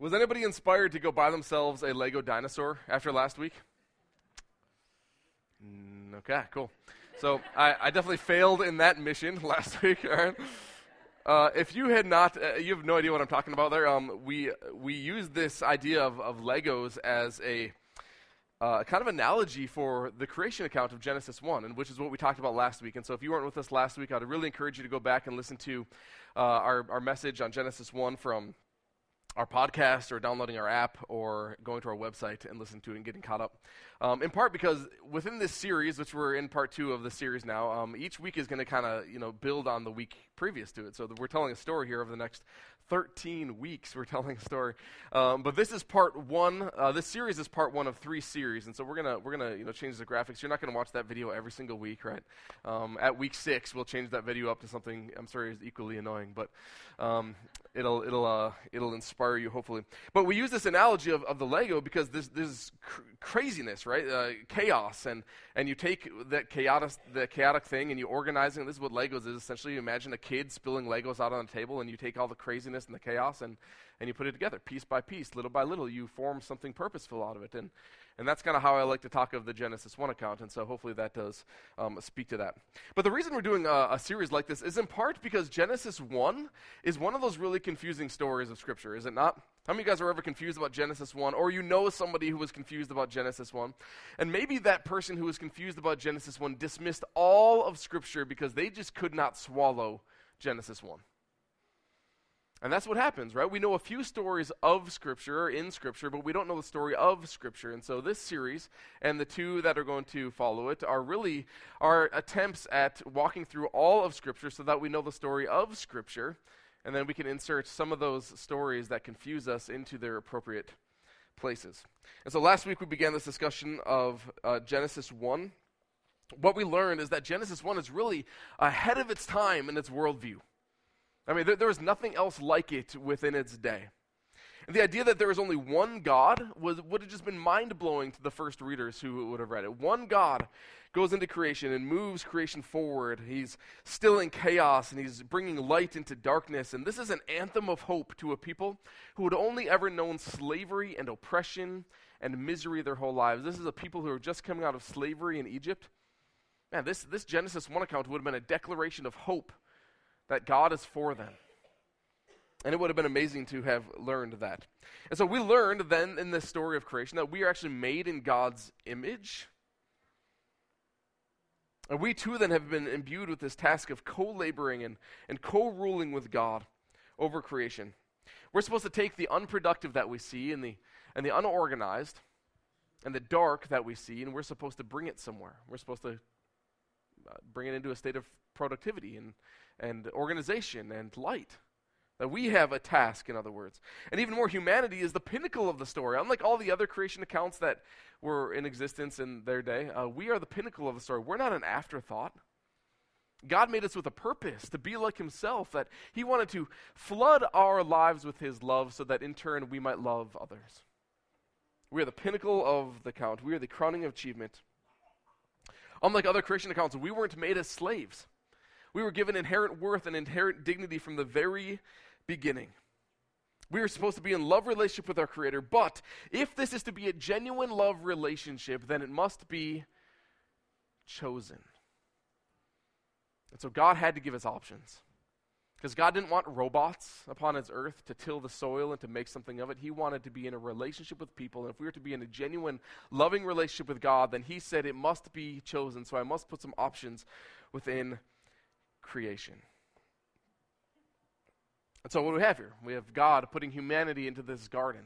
Was anybody inspired to go buy themselves a Lego dinosaur after last week? Mm, okay, cool. So I, I, definitely failed in that mission last week. Right. Uh, if you had not, uh, you have no idea what I'm talking about there. Um, we we use this idea of, of Legos as a uh, kind of analogy for the creation account of Genesis 1, and which is what we talked about last week. And so, if you weren't with us last week, I'd really encourage you to go back and listen to uh, our our message on Genesis 1 from our podcast or downloading our app or going to our website and listening to it and getting caught up. Um, in part because within this series, which we're in part two of the series now, um, each week is going to kind of you know build on the week previous to it. So we're telling a story here over the next 13 weeks we're telling a story. Um, but this is part one. Uh, this series is part one of three series, and so we're gonna we're gonna you know change the graphics. You're not gonna watch that video every single week, right? Um, at week six, we'll change that video up to something I'm sorry is equally annoying, but um, it'll it'll uh, it'll inspire you hopefully. But we use this analogy of, of the Lego because this this cr- craziness, right? Uh, chaos, and and you take that chaotic the chaotic thing and you organize it. And this is what Legos is essentially. You imagine a kid spilling Legos out on the table, and you take all the craziness and the chaos and and you put it together piece by piece, little by little. You form something purposeful out of it, and and that's kind of how I like to talk of the Genesis 1 account, and so hopefully that does um, speak to that. But the reason we're doing a, a, series like this is in part because Genesis 1 is one of those really confusing stories of Scripture, is it not? How many of you guys are ever confused about Genesis 1, or you know somebody who was confused about Genesis 1? And maybe that person who was confused about Genesis 1 dismissed all of Scripture because they just could not swallow Genesis 1. And that's what happens, right? We know a few stories of Scripture or in Scripture, but we don't know the story of Scripture. And so this series and the two that are going to follow it are really our attempts at walking through all of Scripture so that we know the story of Scripture. And then we can insert some of those stories that confuse us into their appropriate places. And so last week we began this discussion of uh, Genesis 1. What we learned is that Genesis 1 is really ahead of its time in its worldview. I mean, there, there was nothing else like it within its day. And the idea that there was only one God was, would have just been mind blowing to the first readers who would have read it. One God goes into creation and moves creation forward. He's still in chaos and he's bringing light into darkness. And this is an anthem of hope to a people who had only ever known slavery and oppression and misery their whole lives. This is a people who are just coming out of slavery in Egypt. Man, this, this Genesis 1 account would have been a declaration of hope that God is for them. And it would have been amazing to have learned that. And so we learned then in this story of creation that we are actually made in God's image. And we too then have been imbued with this task of co laboring and, and co ruling with God over creation. We're supposed to take the unproductive that we see and the, and the unorganized and the dark that we see, and we're supposed to bring it somewhere. We're supposed to uh, bring it into a state of productivity and, and organization and light. That we have a task, in other words. And even more, humanity is the pinnacle of the story. Unlike all the other creation accounts that were in existence in their day, uh, we are the pinnacle of the story. We're not an afterthought. God made us with a purpose to be like Himself, that He wanted to flood our lives with His love so that in turn we might love others. We are the pinnacle of the count, we are the crowning of achievement. Unlike other creation accounts, we weren't made as slaves. We were given inherent worth and inherent dignity from the very beginning. We are supposed to be in love relationship with our Creator, but if this is to be a genuine love relationship, then it must be chosen. And so God had to give us options. Because God didn't want robots upon his earth to till the soil and to make something of it. He wanted to be in a relationship with people. And if we were to be in a genuine, loving relationship with God, then he said it must be chosen. So I must put some options within creation. And so, what do we have here? We have God putting humanity into this garden.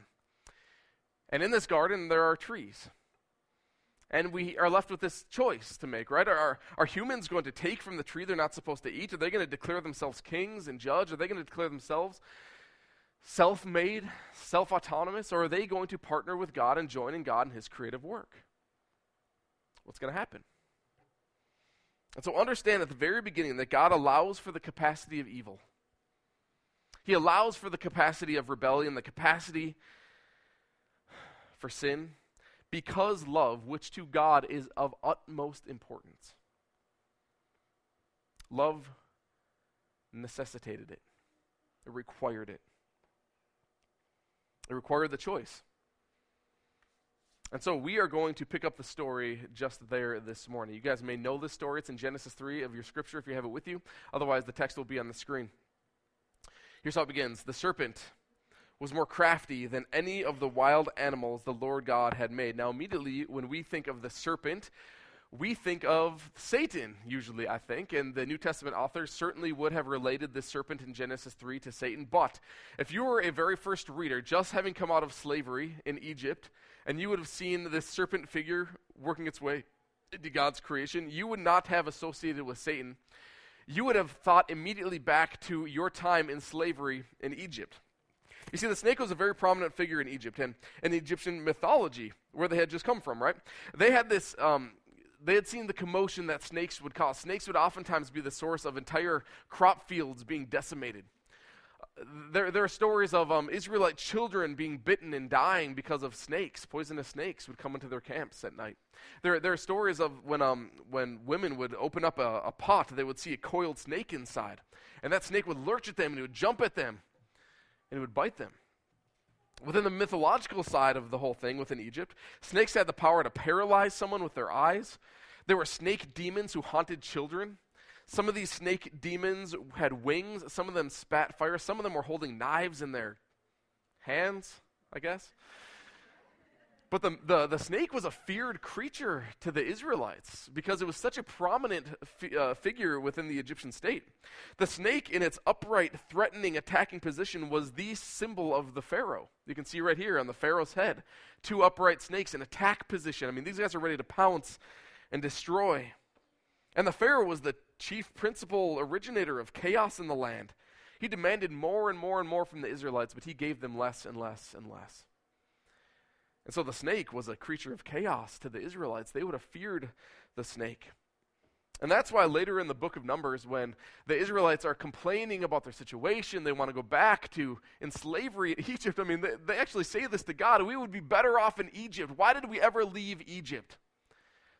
And in this garden, there are trees. And we are left with this choice to make, right? Are, are humans going to take from the tree they're not supposed to eat? Are they going to declare themselves kings and judge? Are they going to declare themselves self made, self autonomous? Or are they going to partner with God and join in God in His creative work? What's going to happen? And so understand at the very beginning that God allows for the capacity of evil. He allows for the capacity of rebellion, the capacity for sin, because love, which to God is of utmost importance. Love necessitated it, it required it. It required the choice. And so we are going to pick up the story just there this morning. You guys may know this story. It's in Genesis 3 of your scripture if you have it with you. Otherwise, the text will be on the screen. Here's how it begins The serpent was more crafty than any of the wild animals the Lord God had made. Now, immediately, when we think of the serpent, we think of Satan, usually, I think, and the New Testament authors certainly would have related the serpent in Genesis 3 to Satan. But if you were a very first reader, just having come out of slavery in Egypt, and you would have seen this serpent figure working its way into God's creation, you would not have associated with Satan. You would have thought immediately back to your time in slavery in Egypt. You see, the snake was a very prominent figure in Egypt and in Egyptian mythology, where they had just come from, right? They had this. Um, they had seen the commotion that snakes would cause. Snakes would oftentimes be the source of entire crop fields being decimated there, there are stories of um, Israelite children being bitten and dying because of snakes. Poisonous snakes would come into their camps at night. There, there are stories of when, um, when women would open up a, a pot, they would see a coiled snake inside. And that snake would lurch at them and it would jump at them and it would bite them. Within the mythological side of the whole thing within Egypt, snakes had the power to paralyze someone with their eyes. There were snake demons who haunted children. Some of these snake demons had wings. Some of them spat fire. Some of them were holding knives in their hands, I guess. But the, the, the snake was a feared creature to the Israelites because it was such a prominent fi- uh, figure within the Egyptian state. The snake, in its upright, threatening, attacking position, was the symbol of the Pharaoh. You can see right here on the Pharaoh's head two upright snakes in attack position. I mean, these guys are ready to pounce and destroy. And the Pharaoh was the chief principal originator of chaos in the land. He demanded more and more and more from the Israelites, but he gave them less and less and less. And so the snake was a creature of chaos to the Israelites. They would have feared the snake. And that's why later in the book of Numbers, when the Israelites are complaining about their situation, they want to go back to in slavery in Egypt. I mean, they, they actually say this to God we would be better off in Egypt. Why did we ever leave Egypt?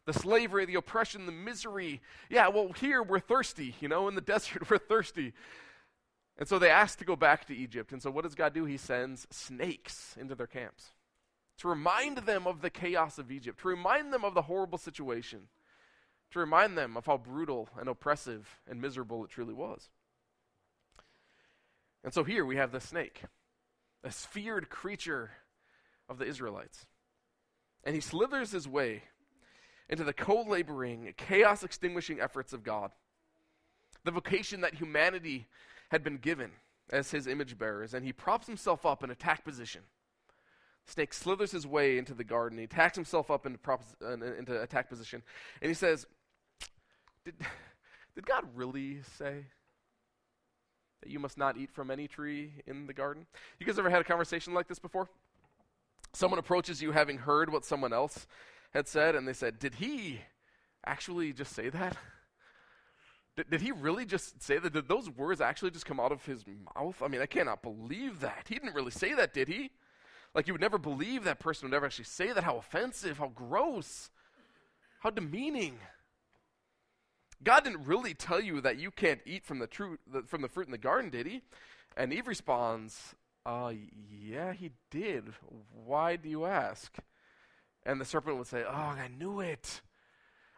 The slavery, the oppression, the misery. Yeah, well, here we're thirsty, you know, in the desert we're thirsty. And so they ask to go back to Egypt. And so what does God do? He sends snakes into their camps to remind them of the chaos of Egypt, to remind them of the horrible situation, to remind them of how brutal and oppressive and miserable it truly was. And so here we have the snake, a feared creature of the Israelites. And he slithers his way into the co laboring, chaos extinguishing efforts of God. The vocation that humanity had been given as his image bearers, and he props himself up in attack position. Snake slithers his way into the garden. He attacks himself up into, prop, uh, into attack position, and he says, did, did God really say that you must not eat from any tree in the garden? You guys ever had a conversation like this before? Someone approaches you having heard what someone else had said, and they said, Did he actually just say that? Did, did he really just say that? Did those words actually just come out of his mouth? I mean, I cannot believe that. He didn't really say that, did he? Like, you would never believe that person would ever actually say that. How offensive, how gross, how demeaning. God didn't really tell you that you can't eat from the, tru- the, from the fruit in the garden, did he? And Eve responds, uh, yeah, he did. Why do you ask? And the serpent would say, Oh, I knew it.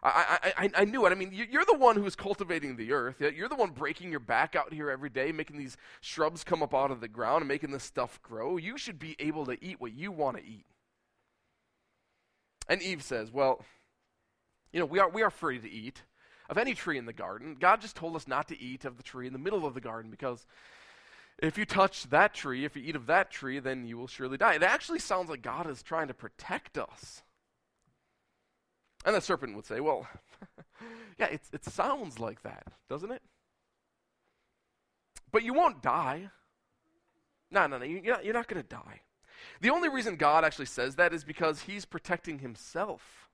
I, I, I, knew it. I mean, you're the one who's cultivating the earth. You're the one breaking your back out here every day, making these shrubs come up out of the ground and making this stuff grow. You should be able to eat what you want to eat. And Eve says, Well, you know, we are, we are free to eat of any tree in the garden. God just told us not to eat of the tree in the middle of the garden because if you touch that tree, if you eat of that tree, then you will surely die. It actually sounds like God is trying to protect us. And the serpent would say, Well, yeah, it, it sounds like that, doesn't it? But you won't die. No, no, no, you're not, you're not going to die. The only reason God actually says that is because he's protecting himself.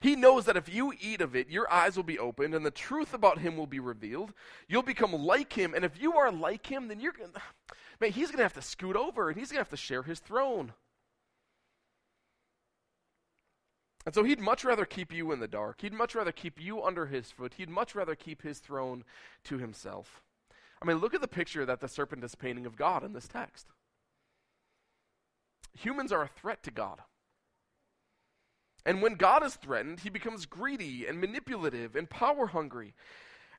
He knows that if you eat of it, your eyes will be opened and the truth about him will be revealed. You'll become like him. And if you are like him, then you're going to, man, he's going to have to scoot over and he's going to have to share his throne. And so he'd much rather keep you in the dark. He'd much rather keep you under his foot. He'd much rather keep his throne to himself. I mean, look at the picture that the serpent is painting of God in this text. humans are a threat to God. And when God is threatened, he becomes greedy and manipulative and power hungry.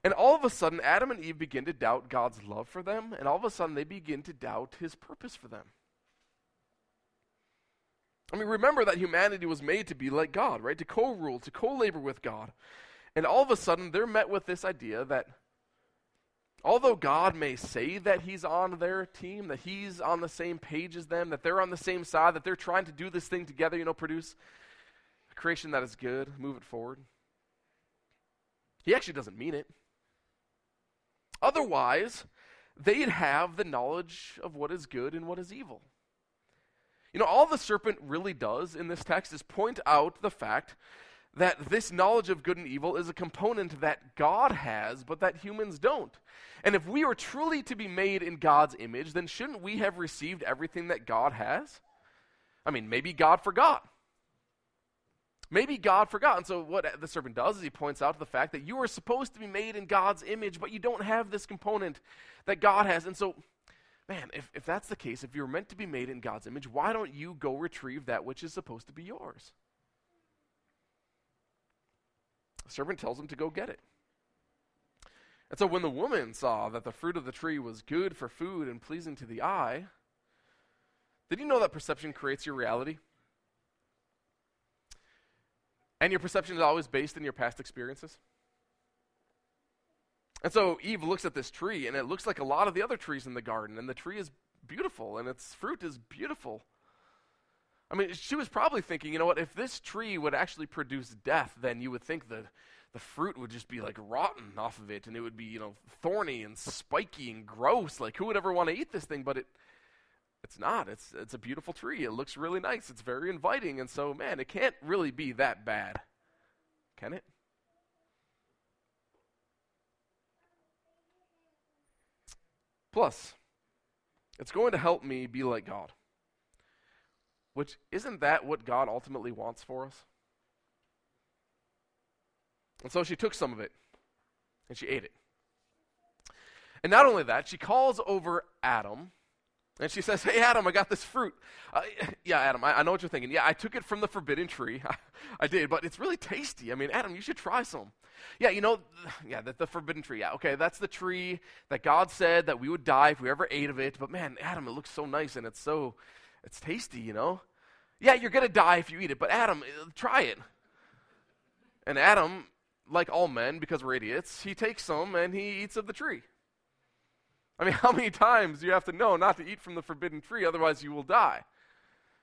And all of a sudden, Adam and Eve begin to doubt God's love for them, and all of a sudden, they begin to doubt his purpose for them. I mean, remember that humanity was made to be like God, right? To co rule, to co labor with God. And all of a sudden, they're met with this idea that although God may say that He's on their team, that He's on the same page as them, that they're on the same side, that they're trying to do this thing together, you know, produce creation that is good, move it forward, He actually doesn't mean it. Otherwise, they'd have the knowledge of what is good and what is evil. You know, all the serpent really does in this text is point out the fact that this knowledge of good and evil is a component that God has, but that humans don't. And if we are truly to be made in God's image, then shouldn't we have received everything that God has? I mean, maybe God forgot. Maybe God forgot. And so, what the serpent does is he points out to the fact that you are supposed to be made in God's image, but you don't have this component that God has. And so, man, if, if that's the case, if you're meant to be made in God's image, why don't you go retrieve that which is supposed to be yours? The servant tells him to go get it. And so when the woman saw that the fruit of the tree was good for food and pleasing to the eye, did you know that perception creates your reality? And your perception is always based in your past experiences? And so Eve looks at this tree, and it looks like a lot of the other trees in the garden, and the tree is beautiful, and its fruit is beautiful. I mean, she was probably thinking, you know what, if this tree would actually produce death, then you would think that the fruit would just be like rotten off of it, and it would be, you know, thorny and spiky and gross. Like, who would ever want to eat this thing? But it, it's not. It's, it's a beautiful tree. It looks really nice. It's very inviting. And so, man, it can't really be that bad. Can it? Plus, it's going to help me be like God. Which isn't that what God ultimately wants for us? And so she took some of it and she ate it. And not only that, she calls over Adam and she says, Hey, Adam, I got this fruit. Uh, yeah, Adam, I, I, know what you're thinking. Yeah, I took it from the forbidden tree. I did, but it's really tasty. I mean, Adam, you should try some. Yeah, you know, yeah, the, the, forbidden tree. Yeah, okay, that's the tree that God said that we would die if we ever ate of it. But man, Adam, it looks so nice and it's so, it's tasty, you know? Yeah, you're going to die if you eat it, but Adam, uh, try it. And Adam, like all men, because we're idiots, he takes some and he eats of the tree. I mean, how many times do you have to know not to eat from the forbidden tree, otherwise you will die?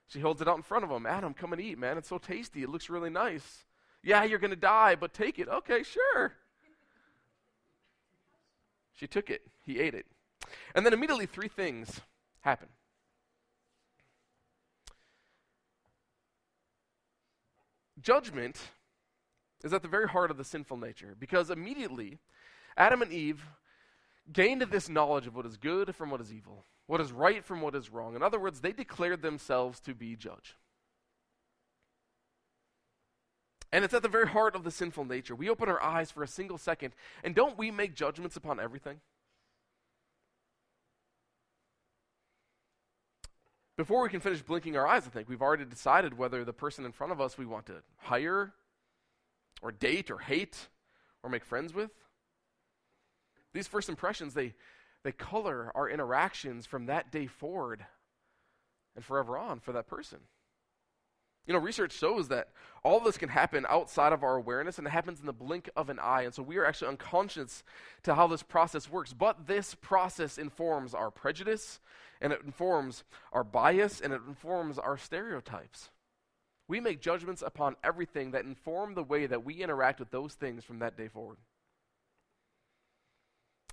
She holds it out in front of him. Adam, come and eat, man. It's so tasty. It looks really nice. Yeah, you're going to die, but take it. Okay, sure. She took it. He ate it. And then immediately three things happen. Judgment is at the very heart of the sinful nature because immediately Adam and Eve gained this knowledge of what is good from what is evil, what is right from what is wrong. In other words, they declared themselves to be judge. And it's at the very heart of the sinful nature. We open our eyes for a single second, and don't we make judgments upon everything? Before we can finish blinking our eyes, I think we've already decided whether the person in front of us we want to hire, or date, or hate, or make friends with. These first impressions, they, they color our interactions from that day forward and forever on for that person. You know, research shows that all this can happen outside of our awareness and it happens in the blink of an eye. And so we are actually unconscious to how this process works. But this process informs our prejudice and it informs our bias and it informs our stereotypes. We make judgments upon everything that inform the way that we interact with those things from that day forward.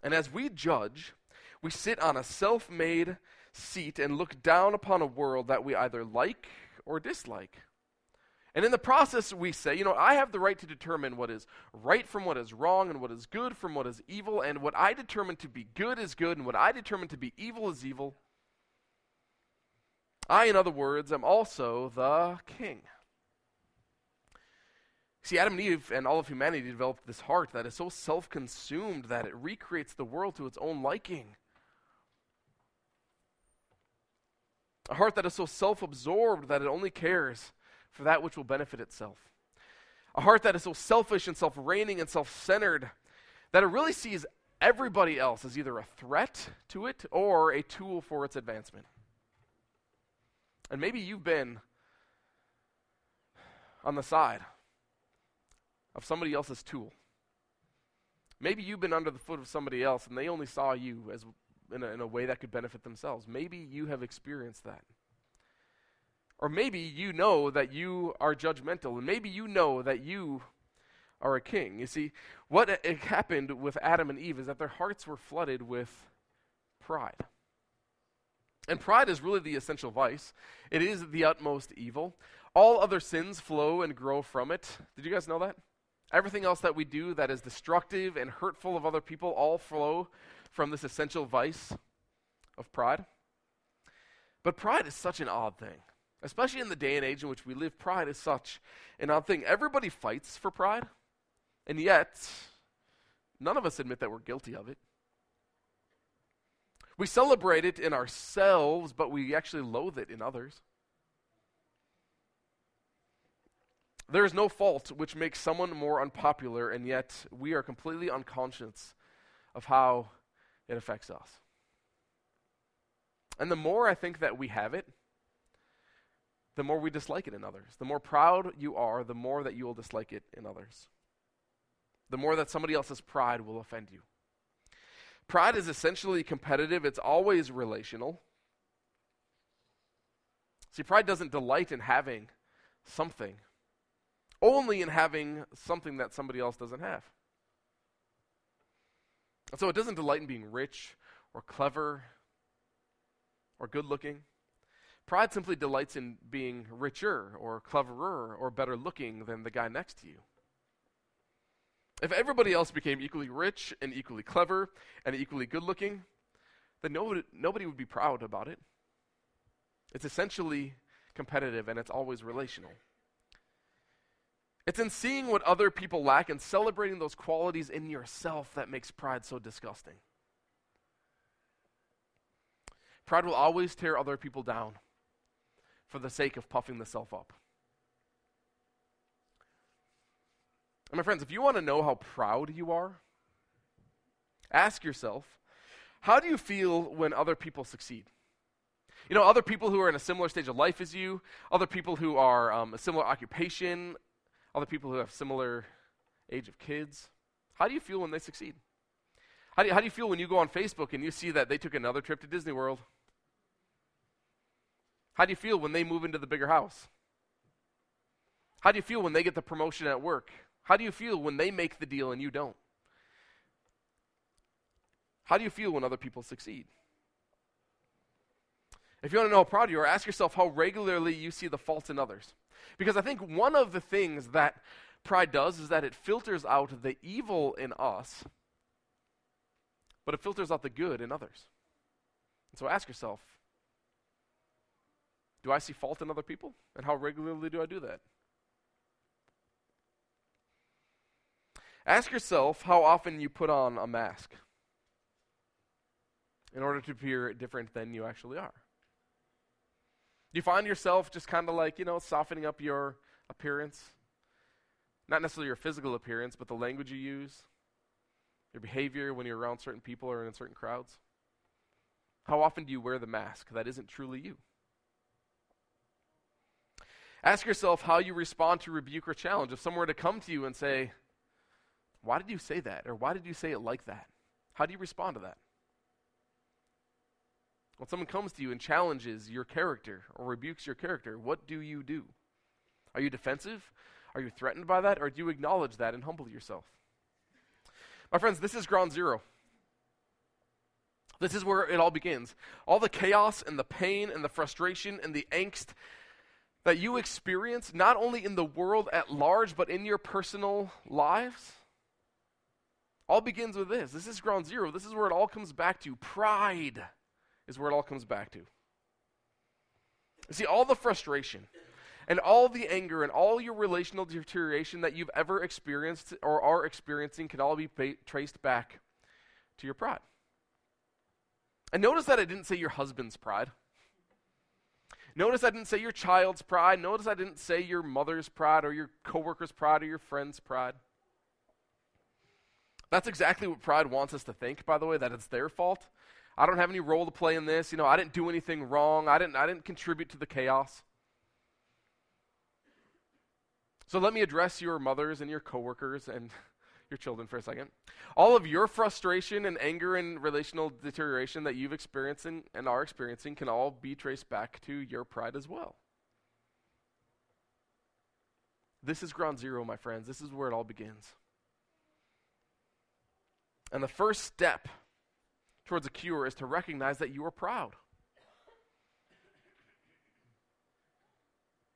And as we judge, we sit on a self made seat and look down upon a world that we either like or dislike. And in the process, we say, you know, I have the right to determine what is right from what is wrong and what is good from what is evil. And what I determine to be good is good, and what I determine to be evil is evil. I, in other words, am also the king. See, Adam and Eve and all of humanity developed this heart that is so self consumed that it recreates the world to its own liking. A heart that is so self absorbed that it only cares for that which will benefit itself. A heart that is so selfish and self reigning and self centered that it really sees everybody else as either a threat to it or a tool for its advancement. And maybe you've been on the side of somebody else's tool. Maybe you've been under the foot of somebody else and they only saw you as in a, in a way that could benefit themselves. Maybe you have experienced that. Or maybe you know that you are judgmental, and maybe you know that you are a king. You see, what happened with Adam and Eve is that their hearts were flooded with pride. And pride is really the essential vice, it is the utmost evil. All other sins flow and grow from it. Did you guys know that? Everything else that we do that is destructive and hurtful of other people all flow from this essential vice of pride. But pride is such an odd thing, especially in the day and age in which we live. Pride is such an odd thing. Everybody fights for pride, and yet none of us admit that we're guilty of it. We celebrate it in ourselves, but we actually loathe it in others. There is no fault which makes someone more unpopular, and yet we are completely unconscious of how it affects us. And the more I think that we have it, the more we dislike it in others. The more proud you are, the more that you will dislike it in others. The more that somebody else's pride will offend you. Pride is essentially competitive, it's always relational. See, pride doesn't delight in having something, only in having something that somebody else doesn't have. And so it doesn't delight in being rich or clever or good looking. Pride simply delights in being richer or cleverer or better looking than the guy next to you. If everybody else became equally rich and equally clever and equally good looking, then nobody, nobody would be proud about it. It's essentially competitive and it's always relational. It's in seeing what other people lack and celebrating those qualities in yourself that makes pride so disgusting. Pride will always tear other people down for the sake of puffing the self up. And my friends, if you want to know how proud you are, ask yourself, how do you feel when other people succeed? You know, other people who are in a similar stage of life as you, other people who are um, a similar occupation, other people who have similar age of kids. How do you feel when they succeed? How do, you, how do you feel when you go on Facebook and you see that they took another trip to Disney World? How do you feel when they move into the bigger house? How do you feel when they get the promotion at work? How do you feel when they make the deal and you don't? How do you feel when other people succeed? If you want to know how proud you are, ask yourself how regularly you see the faults in others. Because I think one of the things that pride does is that it filters out the evil in us, but it filters out the good in others. And so ask yourself do I see fault in other people? And how regularly do I do that? Ask yourself how often you put on a mask in order to appear different than you actually are. Do you find yourself just kind of like, you know, softening up your appearance? Not necessarily your physical appearance, but the language you use, your behavior when you're around certain people or in certain crowds? How often do you wear the mask that isn't truly you? Ask yourself how you respond to rebuke or challenge. If someone were to come to you and say, Why did you say that? Or why did you say it like that? How do you respond to that? When someone comes to you and challenges your character or rebukes your character, what do you do? Are you defensive? Are you threatened by that? Or do you acknowledge that and humble yourself? My friends, this is ground zero. This is where it all begins. All the chaos and the pain and the frustration and the angst that you experience, not only in the world at large, but in your personal lives, all begins with this. This is ground zero. This is where it all comes back to pride is where it all comes back to. See, all the frustration and all the anger and all your relational deterioration that you've ever experienced or are experiencing can all be traced back to your pride. And notice that I didn't say your husband's pride. Notice I didn't say your child's pride. Notice I didn't say your mother's pride or your coworker's pride or your friend's pride. That's exactly what pride wants us to think, by the way, that it's their fault. I don't have any role to play in this. You know, I didn't do anything wrong. I didn't, I didn't contribute to the chaos. So let me address your mothers and your coworkers and your children for a second. All of your frustration and anger and relational deterioration that you've experienced and are experiencing can all be traced back to your pride as well. This is ground zero, my friends. This is where it all begins. And the first step towards a cure is to recognize that you are proud.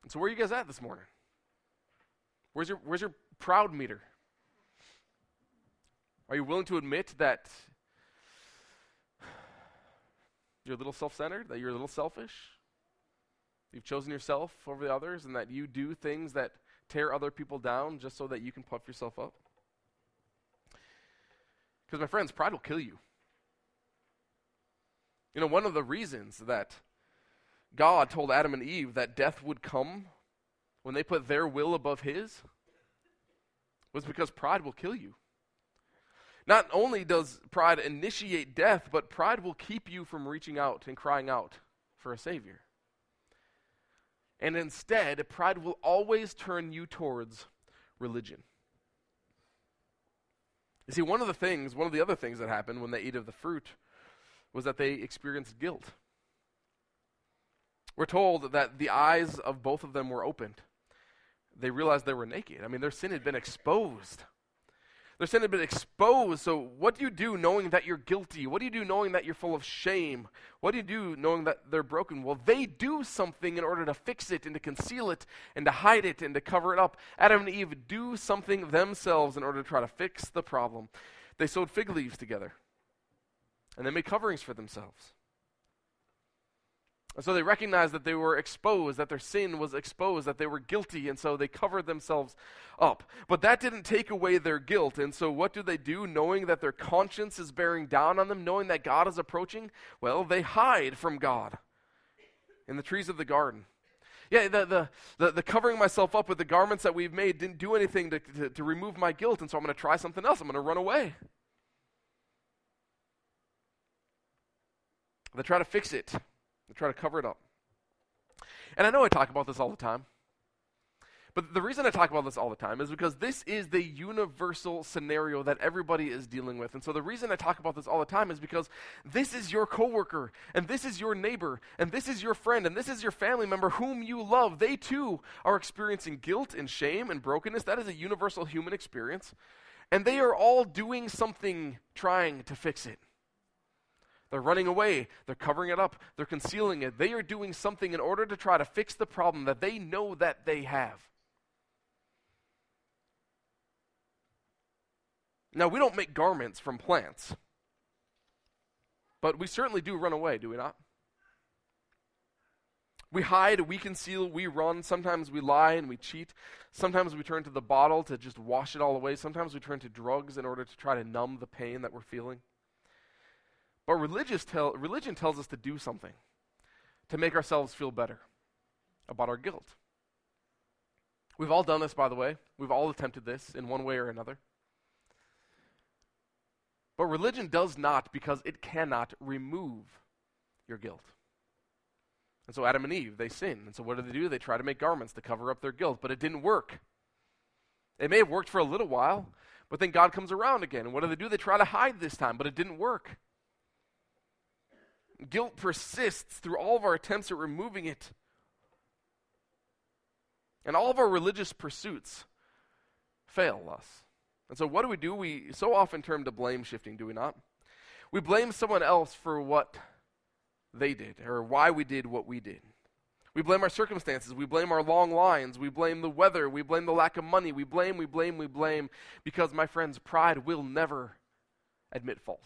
And so, where are you guys at this morning? Where's your, where's your proud meter? Are you willing to admit that you're a little self centered, that you're a little selfish? You've chosen yourself over the others, and that you do things that tear other people down just so that you can puff yourself up? Because, my friends, pride will kill you. You know, one of the reasons that God told Adam and Eve that death would come when they put their will above His was because pride will kill you. Not only does pride initiate death, but pride will keep you from reaching out and crying out for a Savior. And instead, pride will always turn you towards religion. You see, one of the things, one of the other things that happened when they ate of the fruit was that they experienced guilt. We're told that the eyes of both of them were opened. They realized they were naked. I mean, their sin had been exposed. Their sin had been exposed. So, what do you do knowing that you're guilty? What do you do knowing that you're full of shame? What do you do knowing that they're broken? Well, they do something in order to fix it and to conceal it and to hide it and to cover it up. Adam and Eve do something themselves in order to try to fix the problem. They sewed fig leaves together and they made coverings for themselves. And so they recognized that they were exposed, that their sin was exposed, that they were guilty, and so they covered themselves up. But that didn't take away their guilt. And so what do they do, knowing that their conscience is bearing down on them, knowing that God is approaching? Well, they hide from God in the trees of the garden. Yeah, the, the, the, the covering myself up with the garments that we've made didn't do anything to, to, to remove my guilt, and so I'm going to try something else. I'm going to run away. They try to fix it. They try to cover it up. And I know I talk about this all the time. But the reason I talk about this all the time is because this is the universal scenario that everybody is dealing with. And so the reason I talk about this all the time is because this is your coworker, and this is your neighbor, and this is your friend, and this is your family member whom you love. They too are experiencing guilt and shame and brokenness. That is a universal human experience. And they are all doing something trying to fix it. They're running away. They're covering it up. They're concealing it. They are doing something in order to try to fix the problem that they know that they have. Now, we don't make garments from plants, but we certainly do run away, do we not? We hide, we conceal, we run. Sometimes we lie and we cheat. Sometimes we turn to the bottle to just wash it all away. Sometimes we turn to drugs in order to try to numb the pain that we're feeling. But religious tell, religion tells us to do something to make ourselves feel better about our guilt. We've all done this, by the way. We've all attempted this in one way or another. But religion does not because it cannot remove your guilt. And so Adam and Eve, they sin. And so what do they do? They try to make garments to cover up their guilt, but it didn't work. It may have worked for a little while, but then God comes around again. And what do they do? They try to hide this time, but it didn't work. Guilt persists through all of our attempts at removing it. And all of our religious pursuits fail us. And so, what do we do? We so often turn to blame shifting, do we not? We blame someone else for what they did or why we did what we did. We blame our circumstances. We blame our long lines. We blame the weather. We blame the lack of money. We blame, we blame, we blame. Because, my friends, pride will never admit fault.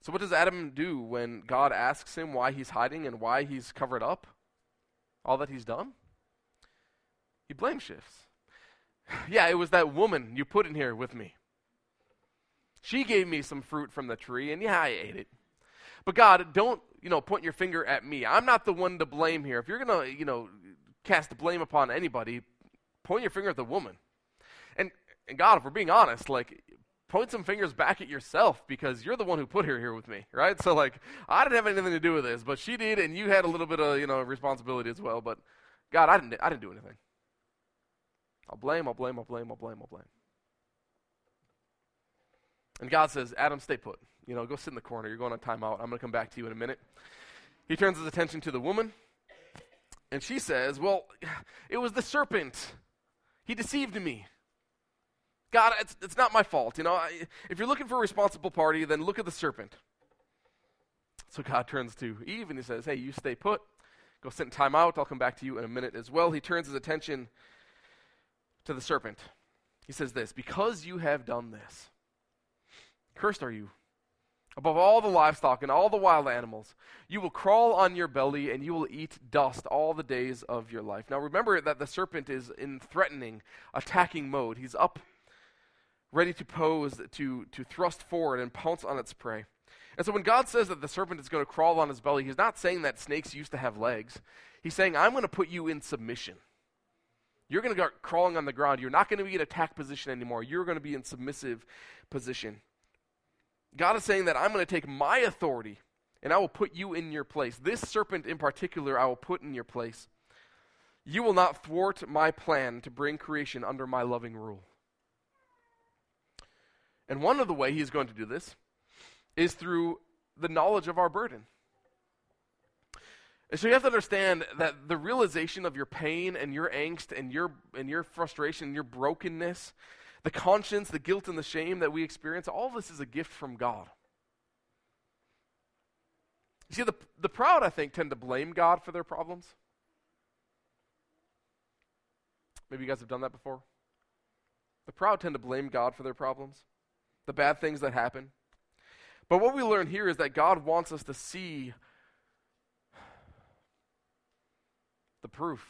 So, what does Adam do when God asks him why he's hiding and why he's covered up all that he's done? He blame shifts. yeah, it was that woman you put in here with me. She gave me some fruit from the tree, and yeah, I ate it. But God, don't you know, point your finger at me. I'm not the one to blame here. If you're to, you know, cast blame upon anybody, point your finger at the woman. And, and God, if we're being honest, like, point some fingers back at yourself because you're the one who put her here with me, right? So, like, I didn't have anything to do with this, but she did, and you had a little bit of, you know, responsibility as well. But, God, I didn't, I didn't do anything. I'll blame, I'll blame, I'll blame, I'll blame, I'll blame. And God says, Adam, stay put. You know, go sit in the corner. You're going on timeout. I'm going to come back to you in a minute. He turns his attention to the woman, and she says, Well, it was the serpent. He deceived me. God, it's, it's not my fault. You know, I, if you're looking for a responsible party, then look at the serpent. So God turns to Eve and he says, Hey, you stay put. Go sit in time out. I'll come back to you in a minute as well. He turns his attention to the serpent. He says this Because you have done this, cursed are you above all the livestock and all the wild animals. You will crawl on your belly and you will eat dust all the days of your life. Now remember that the serpent is in threatening, attacking mode. He's up, ready to pose, to, to thrust forward and pounce on its prey. And so when God says that the serpent is going to crawl on his belly, he's not saying that snakes used to have legs. He's saying, I'm going to put you in submission. You're going to start crawling on the ground. You're not going to be in attack position anymore. You're going to be in submissive position. God is saying that I'm going to take my authority and I will put you in your place. This serpent in particular, I will put in your place. You will not thwart my plan to bring creation under my loving rule. And one of the way he's going to do this is through the knowledge of our burden. And so you have to understand that the realization of your pain and your angst and your and your frustration and your brokenness the conscience, the guilt, and the shame that we experience, all this is a gift from God. You see, the, the proud, I think, tend to blame God for their problems. Maybe you guys have done that before. The proud tend to blame God for their problems, the bad things that happen. But what we learn here is that God wants us to see the proof,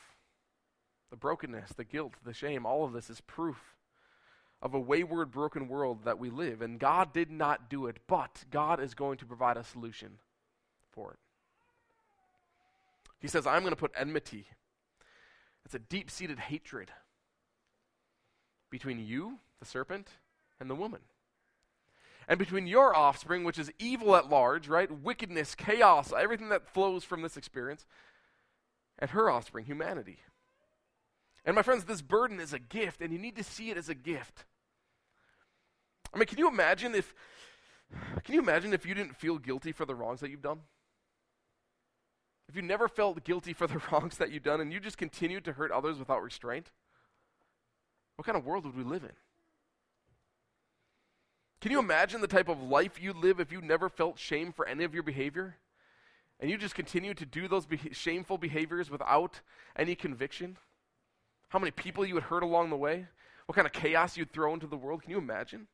the brokenness, the guilt, the shame. All of this is proof of a wayward, broken world that we live. And God did not do it, but God is going to provide a solution for it. He says, I'm going to put enmity. It's a deep seated hatred between you, the serpent, and the woman. And between your offspring, which is evil at large, right? Wickedness, chaos, everything that flows from this experience, and her offspring, humanity. And my friends, this burden is a gift, and you need to see it as a gift. I mean, can you imagine if can you imagine if you didn't feel guilty for the wrongs that you've done? If you never felt guilty for the wrongs that you've done and you just continued to hurt others without restraint? What kind of world would we live in? Can you imagine the type of life you'd live if you never felt shame for any of your behavior? And you just continue to do those be- shameful behaviors without any conviction? How many people you would hurt along the way? What kind of chaos you'd throw into the world? Can you imagine?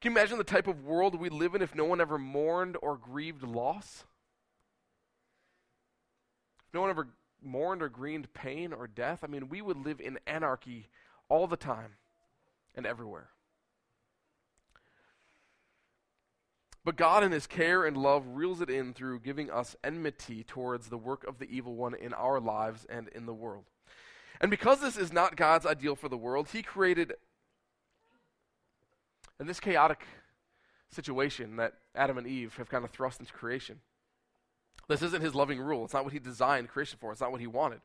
Can you imagine the type of world we live in if no one ever mourned or grieved loss? If no one ever mourned or grieved pain or death? I mean, we would live in anarchy all the time and everywhere. But God, in His care and love, reels it in through giving us enmity towards the work of the evil one in our lives and in the world. And because this is not God's ideal for the world, He created in this chaotic situation that Adam and Eve have kind of thrust into creation. This isn't His loving rule. It's not what He designed creation for, it's not what He wanted.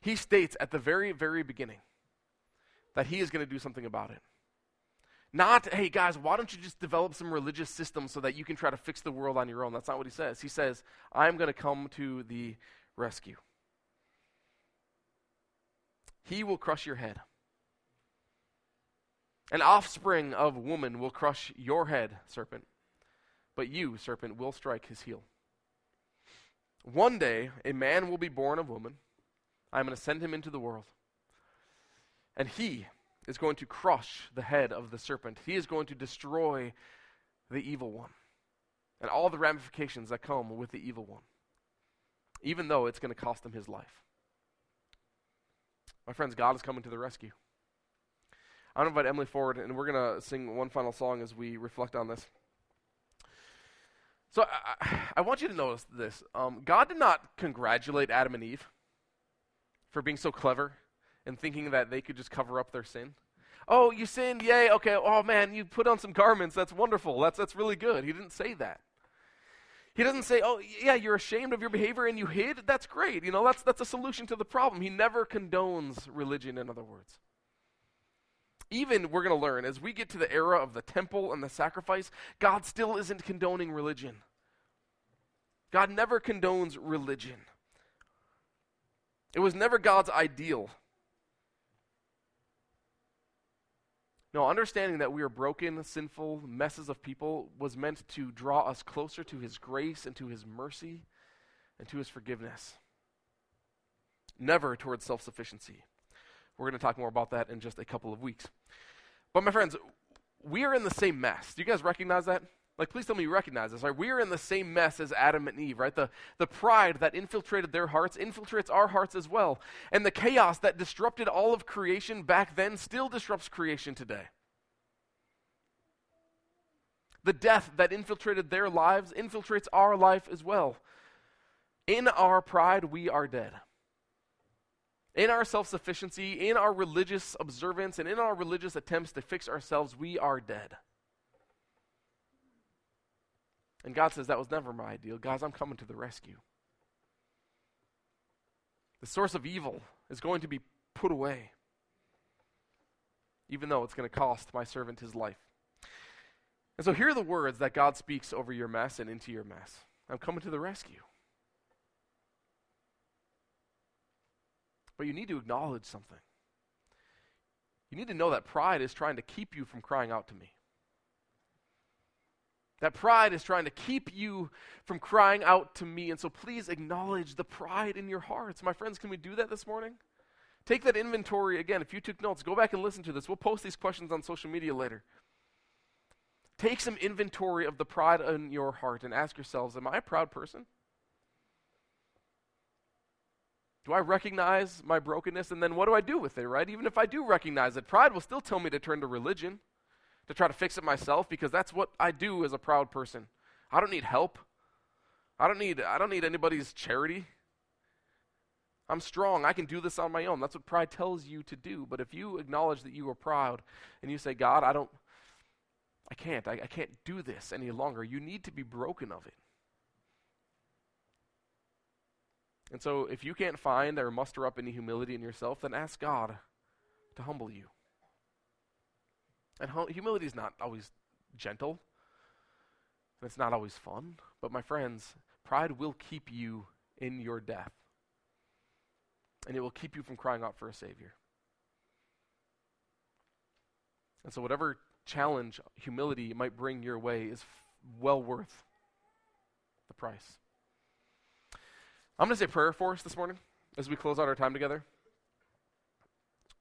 He states at the very, very beginning that He is going to do something about it. Not, hey guys, why don't you just develop some religious system so that you can try to fix the world on your own? That's not what he says. He says, I'm going to come to the rescue. He will crush your head. An offspring of woman will crush your head, serpent, but you, serpent, will strike his heel. One day, a man will be born of woman. I am going to send him into the world. And he is going to crush the head of the serpent. He is going to destroy the evil one and all the ramifications that come with the evil one, even though it's going to cost him his life. My friends, God is coming to the rescue. I'm going to invite Emily forward, and we're going to sing one final song as we reflect on this. So I, I want you to notice this. Um, God did not congratulate Adam and Eve for being so clever and thinking that they could just cover up their sin. Oh, you sinned, yay, okay. Oh man, you put on some garments. That's wonderful. That's that's really good. He didn't say that. He doesn't say, "Oh, yeah, you're ashamed of your behavior and you hid." That's great. You know, that's that's a solution to the problem. He never condones religion in other words. Even we're going to learn as we get to the era of the temple and the sacrifice, God still isn't condoning religion. God never condones religion. It was never God's ideal. No, understanding that we are broken, sinful messes of people was meant to draw us closer to His grace and to His mercy and to His forgiveness. Never towards self sufficiency. We're going to talk more about that in just a couple of weeks. But, my friends, we are in the same mess. Do you guys recognize that? Like, please tell me you recognize this, right? We are in the same mess as Adam and Eve, right? The, the pride that infiltrated their hearts infiltrates our hearts as well. And the chaos that disrupted all of creation back then still disrupts creation today. The death that infiltrated their lives infiltrates our life as well. In our pride, we are dead. In our self sufficiency, in our religious observance, and in our religious attempts to fix ourselves, we are dead. And God says, That was never my ideal. Guys, I'm coming to the rescue. The source of evil is going to be put away, even though it's going to cost my servant his life. And so here are the words that God speaks over your mess and into your mess I'm coming to the rescue. But you need to acknowledge something. You need to know that pride is trying to keep you from crying out to me. That pride is trying to keep you from crying out to me. And so please acknowledge the pride in your hearts. My friends, can we do that this morning? Take that inventory again. If you took notes, go back and listen to this. We'll post these questions on social media later. Take some inventory of the pride in your heart and ask yourselves Am I a proud person? Do I recognize my brokenness? And then what do I do with it, right? Even if I do recognize it, pride will still tell me to turn to religion to try to fix it myself because that's what I do as a proud person. I don't need help. I don't need I don't need anybody's charity. I'm strong. I can do this on my own. That's what pride tells you to do. But if you acknowledge that you are proud and you say, God, I don't I can't. I, I can't do this any longer. You need to be broken of it. And so if you can't find or muster up any humility in yourself, then ask God to humble you. And humility is not always gentle, and it's not always fun. But my friends, pride will keep you in your death, and it will keep you from crying out for a Savior. And so, whatever challenge humility might bring your way is f- well worth the price. I'm going to say prayer for us this morning as we close out our time together.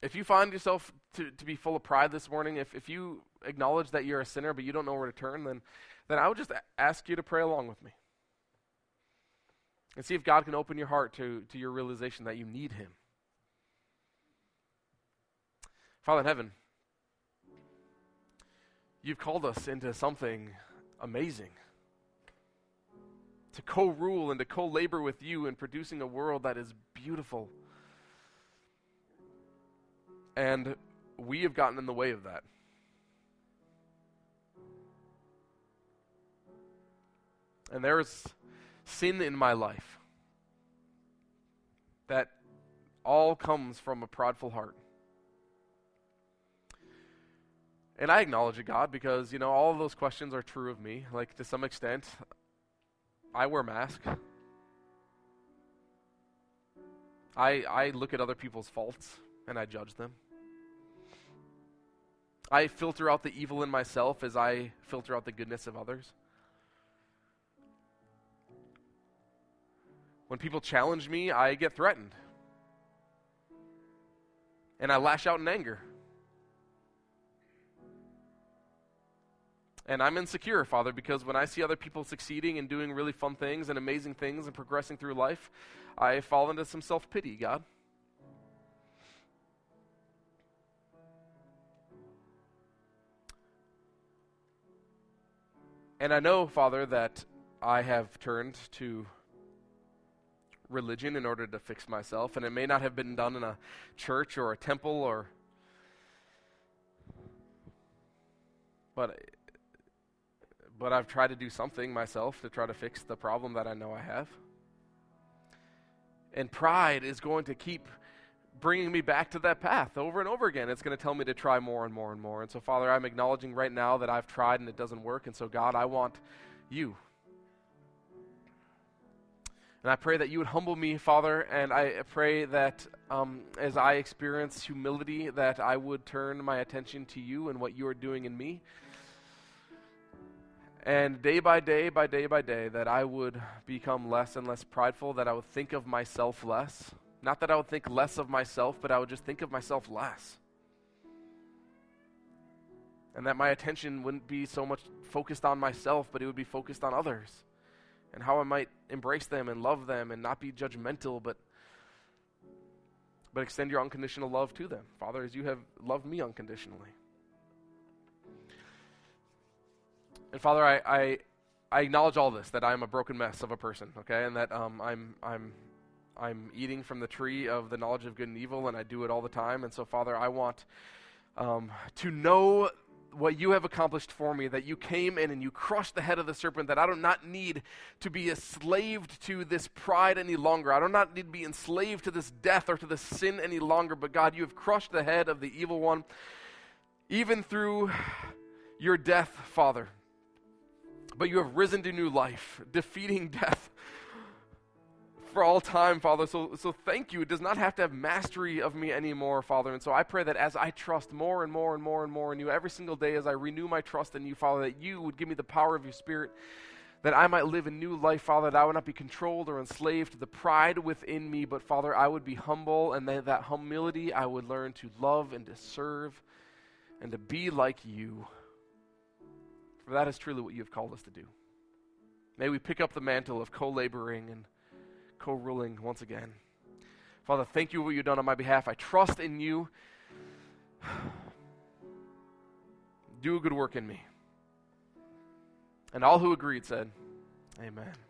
If you find yourself to, to be full of pride this morning, if, if you acknowledge that you're a sinner but you don't know where to turn, then, then I would just ask you to pray along with me. And see if God can open your heart to, to your realization that you need Him. Father in heaven, you've called us into something amazing to co rule and to co labor with you in producing a world that is beautiful and we have gotten in the way of that. And there is sin in my life that all comes from a prideful heart. And I acknowledge it, God, because, you know, all of those questions are true of me. Like, to some extent, I wear mask. I, I look at other people's faults and I judge them. I filter out the evil in myself as I filter out the goodness of others. When people challenge me, I get threatened. And I lash out in anger. And I'm insecure, Father, because when I see other people succeeding and doing really fun things and amazing things and progressing through life, I fall into some self pity, God. And I know, Father, that I have turned to religion in order to fix myself, and it may not have been done in a church or a temple or. But, but I've tried to do something myself to try to fix the problem that I know I have. And pride is going to keep bringing me back to that path over and over again. It's going to tell me to try more and more and more. And so, Father, I'm acknowledging right now that I've tried and it doesn't work. And so, God, I want you. And I pray that you would humble me, Father, and I pray that um, as I experience humility, that I would turn my attention to you and what you are doing in me. And day by day, by day by day, that I would become less and less prideful, that I would think of myself less. Not that I would think less of myself, but I would just think of myself less. And that my attention wouldn't be so much focused on myself, but it would be focused on others and how I might embrace them and love them and not be judgmental, but but extend your unconditional love to them, Father, as you have loved me unconditionally. And Father, I, I, I acknowledge all this that I am a broken mess of a person, okay, and that um, I'm I'm I'm eating from the tree of the knowledge of good and evil, and I do it all the time. And so, Father, I want um, to know what you have accomplished for me, that you came in and you crushed the head of the serpent, that I do not need to be enslaved to this pride any longer. I do not need to be enslaved to this death or to this sin any longer. But God, you have crushed the head of the evil one, even through your death, Father. But you have risen to new life, defeating death for all time, Father. So, so thank you. It does not have to have mastery of me anymore, Father. And so I pray that as I trust more and more and more and more in you every single day, as I renew my trust in you, Father, that you would give me the power of your Spirit, that I might live a new life, Father, that I would not be controlled or enslaved to the pride within me, but Father, I would be humble, and that, that humility I would learn to love and to serve and to be like you. For that is truly what you have called us to do. May we pick up the mantle of co laboring and co ruling once again. Father, thank you for what you've done on my behalf. I trust in you. Do a good work in me. And all who agreed said, Amen.